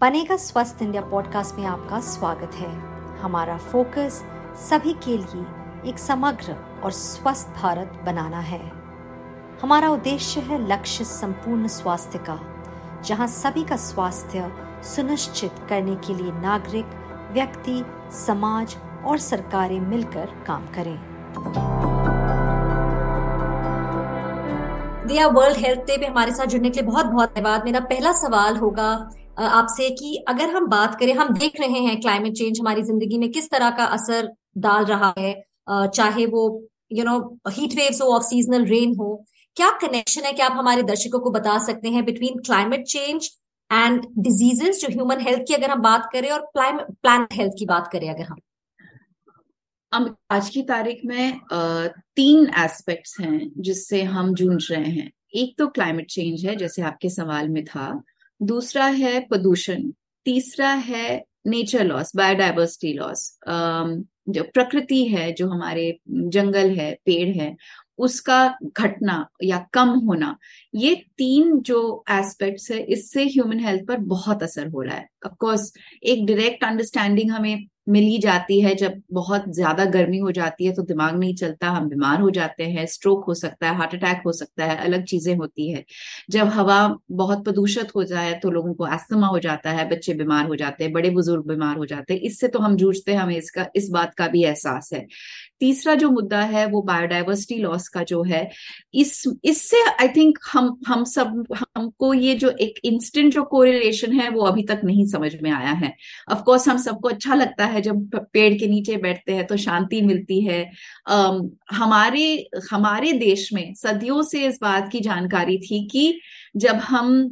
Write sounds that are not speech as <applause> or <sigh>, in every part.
बनेगा स्वस्थ India podcast में आपका स्वागत है। हमारा फोकस सभी के लिए एक समग्र और स्वस्थ भारत बनाना है। हमारा उद्देश्य है लक्ष्य संपूर्ण स्वास्थ्य का, जहाँ सभी का स्वास्थ्य सुनिश्चित करने के लिए नागरिक, व्यक्ति, समाज और सरकारें मिलकर काम करें। दिया वर्ल्ड हेल्थ डे पे हमारे साथ जुड़ने के लिए बहुत बहुत धन्यवाद। मेरा पहला सवाल होगा आपसे कि अगर हम बात करें, हम देख रहे हैं क्लाइमेट चेंज हमारी ज़िंदगी में किस तरह का असर डाल रहा है। चाहे वो यू नो हीट वेव्स हो ऑफ़ सीजनल रेन हो, क्या कनेक्शन है? क्या आप हमारे दर्शकों को बता सकते हैं between climate change and diseases जो ह्यूमन हेल्थ की अगर हम बात करें और प्लानट हेल्थ की बात करें अगर हम? अब आज की तारीख में तीन एस्पेक्ट्स हैं जिससे हम जूझ रहे हैं। एक तो क्लाइमेट चेंज है, जैसे आपके सवाल में था दूसरा है प्रदूषण, तीसरा है नेचर लॉस बायोडाइवर्सिटी लॉस जो प्रकृति है, जो हमारे जंगल है, पेड़ है, उसका घटना या कम होना, ये तीन जो एस्पेक्ट्स है, इससे ह्यूमन हेल्थ पर बहुत असर हो रहा है. ऑफ़ कोर्स एक डायरेक्ट अंडरस्टैंडिंग हमें मिल जाती है, जब बहुत ज़्यादा गर्मी हो जाती है तो दिमाग नहीं चलता, हम बीमार हो जाते हैं स्ट्रोक हो सकता है हार्ट अटैक हो सकता है, अलग चीज़ें होती है। जब हवा बहुत प्रदूषित हो जाए तो लोगों को एस्थमा हो जाता है, बच्चे बीमार हो जाते हैं, बड़े बुज़ुर्ग बीमार हो जाते हैं। इससे तो हम जूझते हैं, हमें इसका, इस बात का भी एहसास है। तीसरा जो मुद्दा है वो बायोडाइवर्सिटी लॉस का जो है, इस, इससे आई थिंक हम हम सब, हमको ये जो एक इंस्टेंट जो कोरिलेशन है वो अभी तक नहीं समझ में आया है। ऑफकोर्स हम सबको अच्छा लगता है जब पेड़ के नीचे बैठते हैं तो शांति मिलती है। हमारे हमारे देश में सदियों से इस बात की जानकारी थी कि जब हम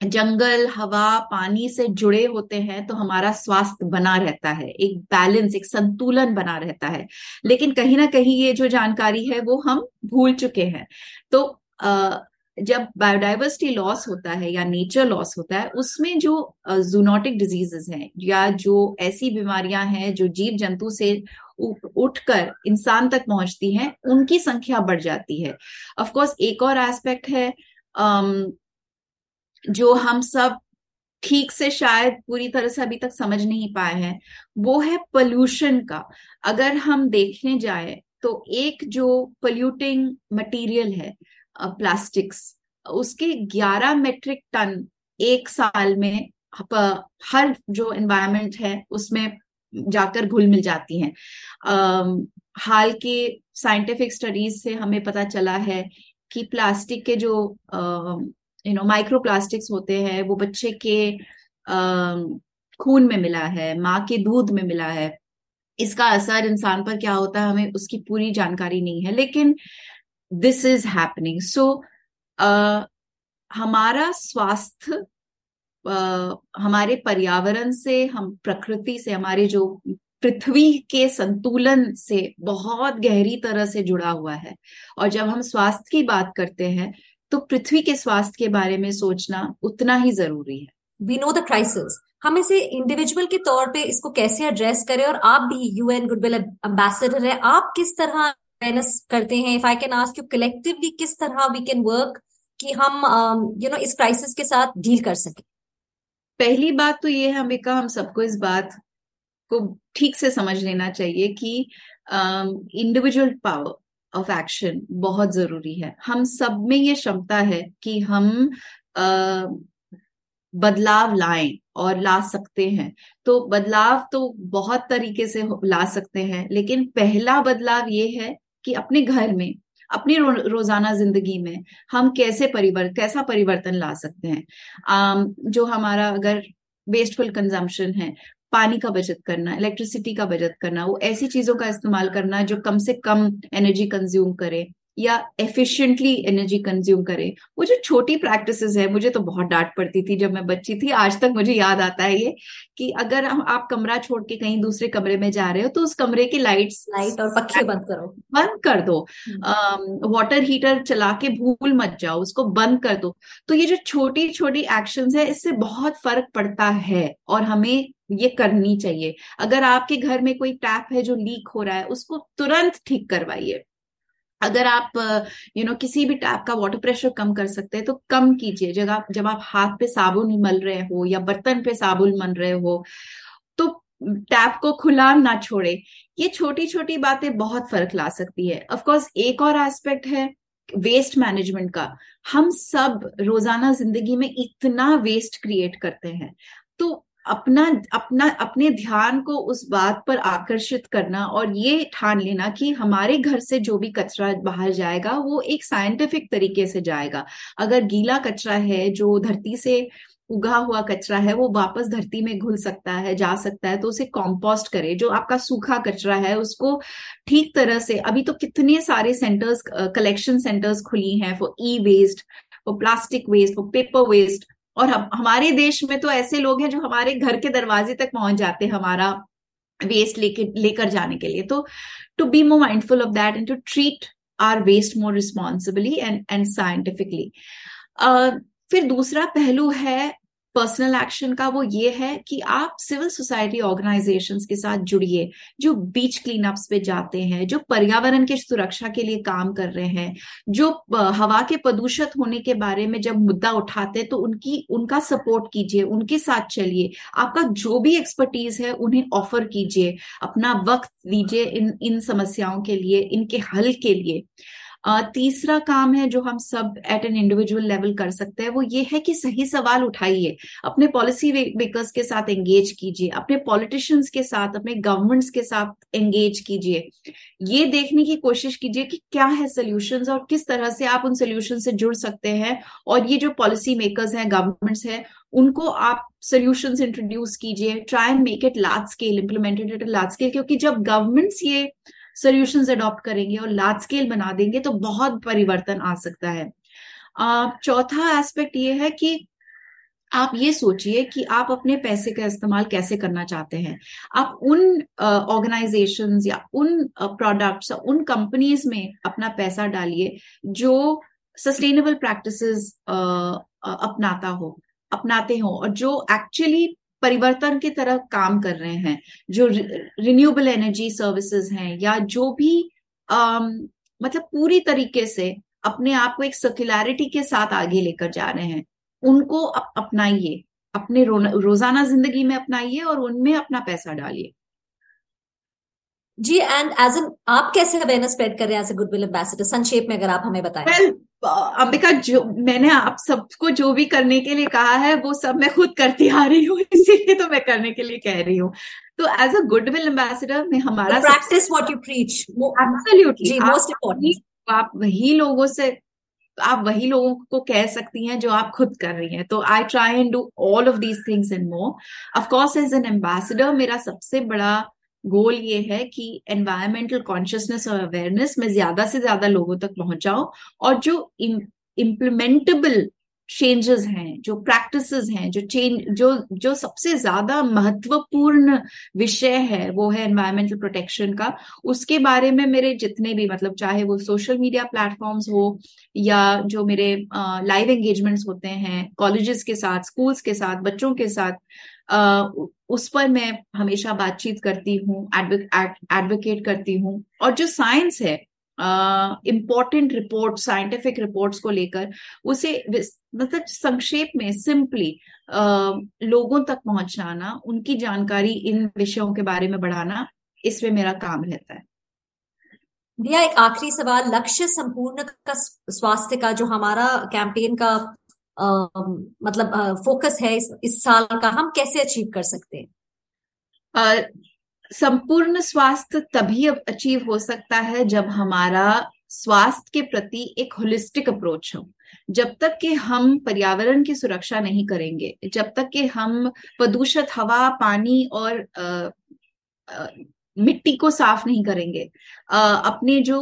जंगल हवा पानी से जुड़े होते हैं तो हमारा स्वास्थ्य बना रहता है एक बैलेंस एक संतुलन बना रहता है। लेकिन कहीं ना कहीं ये जो जानकारी है वो हम भूल चुके हैं। तो आ, जब बायोडाइवर्सिटी लॉस होता है या नेचर लॉस होता है, उसमें जो जूनोटिक डिजीजेस हैं या जो ऐसी बीमारियाँ हैं जो जीव जंतु से उठकर इंसान तक पहुँचती हैं, उनकी संख्या बढ़ जाती है। ऑफ़ कोर्स एक और एस्पेक्ट है जो हम सब ठीक से शायद पूरी तरह से अभी तक समझ नहीं पाए हैं, वो है पोल्यूशन का। अगर हम देखने जाए तो एक जो पोल्यूटिंग मटेरियल है प्लास्टिक्स उसके 11 मेट्रिक टन एक साल में हर जो एनवायरमेंट है, उसमें जाकर घुल मिल जाती हैं। हाल के साइंटिफिक स्टडीज़ से हमें पता चला है कि प्लास्टिक के जो यू नो माइक्रो प्लास्टिक्स होते हैं, वो बच्चे के खून में मिला है, माँ के दूध में मिला है। इसका असर इंसान पर क्या होता है, हमें उसकी पूरी जानकारी नहीं है। लेकिन दिस इज़ हैपनिंग सो हमारा स्वास्थ्य uh, हमारे पर्यावरण से हम प्रकृति से हमारे जो पृथ्वी के संतुलन से बहुत गहरी तरह से जुड़ा हुआ है। और जब हम स्वास्थ्य की बात करते हैं तो पृथ्वी के स्वास्थ्य के बारे में सोचना उतना ही ज़रूरी है। वी नो द क्राइसिस हम इसे इंडिविजुअल के तौर पे इसको कैसे एड्रेस करें और आप भी यूएन गुडविल एम्बेसडर है। आप किस तरह अवेयरनेस करते हैं if I can ask you collectively किस तरह वी कैन वर्क कि हम यू um, नो इस क्राइसिस के साथ डील कर सके। पहली बात तो ये है अम्बिका हम सबको इस बात को ठीक से समझ लेना चाहिए कि इंडिविजुअल पावर ऑफ़ एक्शन बहुत ज़रूरी है। हम सब में ये क्षमता है कि हम uh, बदलाव लाएँ और ला सकते हैं। तो बदलाव तो बहुत तरीके से ला सकते हैं लेकिन पहला बदलाव ये है कि अपने घर में अपनी रो, रोज़ाना ज़िंदगी में हम कैसे परिवर्तन कैसा परिवर्तन ला सकते हैं? आम, जो हमारा अगर वेस्टफुल कंजम्पशन है पानी का बचत करना इलेक्ट्रिसिटी का बचत करना वो ऐसी चीज़ों का इस्तेमाल करना जो कम से कम एनर्जी कंज्यूम करे। या एफिशिएंटली एनर्जी कंज्यूम करे। वो जो छोटी प्रैक्टिस है मुझे तो बहुत डांट पड़ती थी जब मैं बच्ची थी। आज तक मुझे याद आता है ये कि अगर हम आप कमरा छोड़ के कहीं दूसरे कमरे में जा रहे हो तो उस कमरे की लाइट्स लाइट और पक्षी बंद करो। बंद कर दो। वाटर हम्म। हीटर चला के भूल मत जाओ उसको बंद कर दो। तो ये जो छोटी छोटी एक्शन है इससे बहुत फ़र्क पड़ता है और हमें ये करनी चाहिए। अगर आपके घर में कोई टैप है जो लीक हो रहा है उसको तुरंत ठीक करवाइए। अगर आप यू नो know, किसी भी टैप का वाटर प्रेशर कम कर सकते हैं तो कम कीजिए। जब आप जब आप हाथ पे साबुन मल रहे हो या बर्तन पे साबुन मल रहे हो तो टैप को खुला ना छोड़े। ये छोटी छोटी बातें बहुत फ़र्क ला सकती है। ऑफकोर्स एक और एस्पेक्ट है वेस्ट मैनेजमेंट का। हम सब रोज़ाना ज़िंदगी में इतना वेस्ट क्रिएट करते हैं। तो अपना अपना, अपने ध्यान को उस बात पर आकर्षित करना और ये ठान लेना कि हमारे घर से जो भी कचरा बाहर जाएगा, वो एक साइंटिफिक तरीके से जाएगा। अगर गीला कचरा है, जो धरती से उगा हुआ कचरा है, वो वापस धरती में घुल सकता है, जा सकता है तो उसे कॉम्पोस्ट करे। जो आपका सूखा कचरा है, उसको ठीक तरह से, अभी तो कितने सारे सेंटर्स कलेक्शन सेंटर्स खुली हैं for e waste for plastic waste for paper waste और हम, हमारे देश में तो ऐसे लोग हैं जो हमारे घर के दरवाजे तक पहुँच जाते हैं हमारा वेस्ट लेके, लेकर जाने के लिए। तो to be more mindful of that and to treat our waste more responsibly and and scientifically फिर दूसरा पहलू है पर्सनल एक्शन का वो ये है कि आप सिविल सोसाइटी ऑर्गेनाइजेशंस के साथ जुड़िए, जो बीच क्लीनअप्स पे जाते हैं, जो पर्यावरण की सुरक्षा के लिए काम कर रहे हैं, जो हवा के प्रदूषित होने के बारे में जब मुद्दा उठाते हैं तो उनकी, उनका सपोर्ट कीजिए, उनके साथ चलिए। आपका जो भी एक्सपर्टीज है, उन्हें ऑफ़र कीजिए। अपना वक्त दीजिए इन इन समस्याओं के लिए, इनके हल के लिए। तीसरा काम है जो हम सब एट एन इंडिविजुअल लेवल कर सकते हैं, वो ये है कि सही सवाल उठाइए। अपने पॉलिसी मेकर्स के साथ एंगेज कीजिए, अपने पॉलिटिशियंस के साथ, अपने गवर्नमेंट्स के साथ एंगेज कीजिए। ये देखने की कोशिश कीजिए कि क्या है सोल्यूशन और किस तरह से आप उन सोल्यूशन से जुड़ सकते हैं और ये जो पॉलिसी मेकर्स हैं गवर्नमेंट्स हैं, उनको आप सोल्यूशन इंट्रोड्यूस कीजिए। Try and make it large scale implemented at large scale क्योंकि जब गवर्नमेंट्स ये सोल्यूशन अडॉप्ट करेंगे और लार्ज स्केल बना देंगे तो बहुत परिवर्तन आ सकता है। चौथा एस्पेक्ट ये है कि आप ये सोचिए कि आप अपने पैसे का इस्तेमाल कैसे करना चाहते हैं। आप उन ऑर्गेनाइजेशन या उन प्रोडक्ट्स उन कंपनीज़ में अपना पैसा डालिए जो सस्टेनेबल प्रैक्टिसेस अपनाता हो, अपनाते हो और जो एक्चुअली परिवर्तन की तरह काम कर रहे हैं जो रिन्यूएबल एनर्जी सर्विसेज़ हैं या जो भी आ, मतलब पूरी तरीके से अपने आप को एक सर्कुलरिटी के साथ आगे लेकर जा रहे हैं उनको अप, अपनाइए अपने रो, रोज़ाना ज़िंदगी में अपनाइए और उनमें अपना पैसा डालिए। जी एंड एज एन आप कैसे अवेयरनेस स्प्रेड कर रहे हैं एज ए गुडविल एम्बेसडर संक्षेप में अगर आप हमें बताएँ। Well, अंबिका जो मैंने आप सबको जो भी करने के लिए कहा है वो सब मैं खुद करती आ रही हूँ <laughs> इसीलिए तो मैं करने के लिए कह रही हूँ। तो एज अ गुडविल एम्बेसडर में हमारा practice what you preach absolutely most important आप वही लोगों से आप वही लोगों को कह सकती हैं जो आप खुद कर रही हैं। तो I try and do all of these things in more of course as an ambassador मेरा सबसे बड़ा गोल ये है कि एनवायरमेंटल कॉन्शियसनेस और अवेयरनेस में ज़्यादा से ज़्यादा लोगों तक पहुंचाओ और जो इम्प्लीमेंटेबल चेंजेस हैं, जो प्रैक्टिस हैं, जो चेंज जो जो सबसे ज़्यादा महत्वपूर्ण विषय है, वो है एनवायरमेंटल प्रोटेक्शन का। उसके बारे में मेरे जितने भी मतलब चाहे वो सोशल मीडिया प्लेटफॉर्म्स हो, या जो मेरे लाइव एंगेजमेंट्स होते हैं कॉलेजेस के साथ स्कूल्स के साथ, बच्चों के साथ उस पर मैं हमेशा बातचीत करती हूँ एडवोकेट करती हूँ। और जो साइंस है इम्पोर्टेंट रिपोर्ट साइंटिफिक रिपोर्ट्स को लेकर, उसे मतलब संक्षेप में सिंपली लोगों तक पहुंचाना उनकी जानकारी इन विषयों के बारे में बढ़ाना इसमें मेरा काम रहता है। दिया एक आखिरी सवाल लक्ष्य संपूर्ण का स्वास्थ्य का जो हमारा कैंपेन का आ, मतलब आ, फोकस है इस, इस साल का हम कैसे अचीव कर सकते हैं? संपूर्ण स्वास्थ्य तभी अचीव हो सकता है जब हमारा स्वास्थ्य के प्रति एक होलिस्टिक अप्रोच हो। जब तक कि हम पर्यावरण की सुरक्षा नहीं करेंगे जब तक कि हम प्रदूषित हवा पानी और आ, आ, मिट्टी को साफ़ नहीं करेंगे आ, अपने जो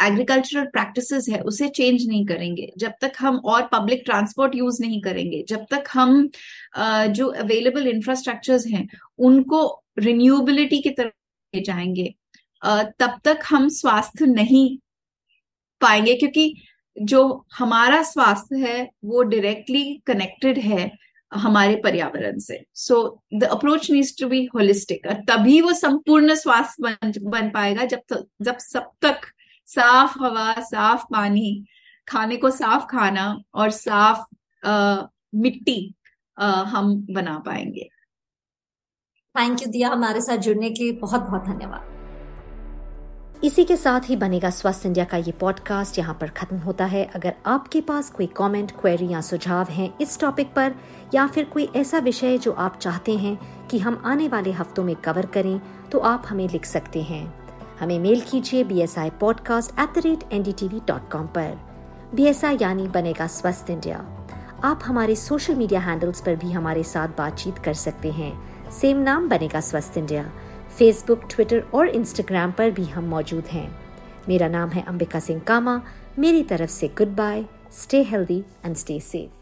एग्रीकल्चरल प्रैक्टिसेस है उसे चेंज नहीं करेंगे जब तक हम और पब्लिक ट्रांसपोर्ट यूज़ नहीं करेंगे जब तक हम आ, जो अवेलेबल इंफ्रास्ट्रक्चर्स हैं उनको रिन्यूएबिलिटी की तरफ़ ले जाएँगे आ, तब तक हम स्वास्थ्य नहीं पाएँगे क्योंकि जो हमारा स्वास्थ्य है वो डायरेक्टली कनेक्टेड है हमारे पर्यावरण से। So the approach needs to be holistic तभी वो संपूर्ण स्वास्थ्य बन, बन पाएगा जब जब सब तक साफ़ हवा साफ़ पानी खाने को साफ़ खाना और साफ़ आ, मिट्टी आ, हम बना पाएँगे। थैंक यू दिया। हमारे साथ जुड़ने के लिए बहुत बहुत धन्यवाद। इसी के साथ ही बनेगा स्वस्थ इंडिया का ये पॉडकास्ट यहाँ पर खत्म होता है। अगर आपके पास कोई कमेंट, क्वेरी या सुझाव हैं इस टॉपिक पर या फिर कोई ऐसा विषय जो आप चाहते हैं कि हम आने वाले हफ्तों में कवर करें तो आप हमें लिख सकते हैं। हमें मेल कीजिए B S I podcast at the rate N D T dot com पर। बी एस आई यानी बनेगा स्वस्थ इंडिया। आप हमारे सोशल मीडिया हैंडल्स पर भी हमारे साथ बातचीत कर सकते हैं। सेम नाम बनेगा स्वस्थ इंडिया। फेसबुक ट्विटर और इंस्टाग्राम पर भी हम मौजूद हैं। मेरा नाम है अंबिका सिंह कामा। मेरी तरफ़ से good bye stay healthy and stay safe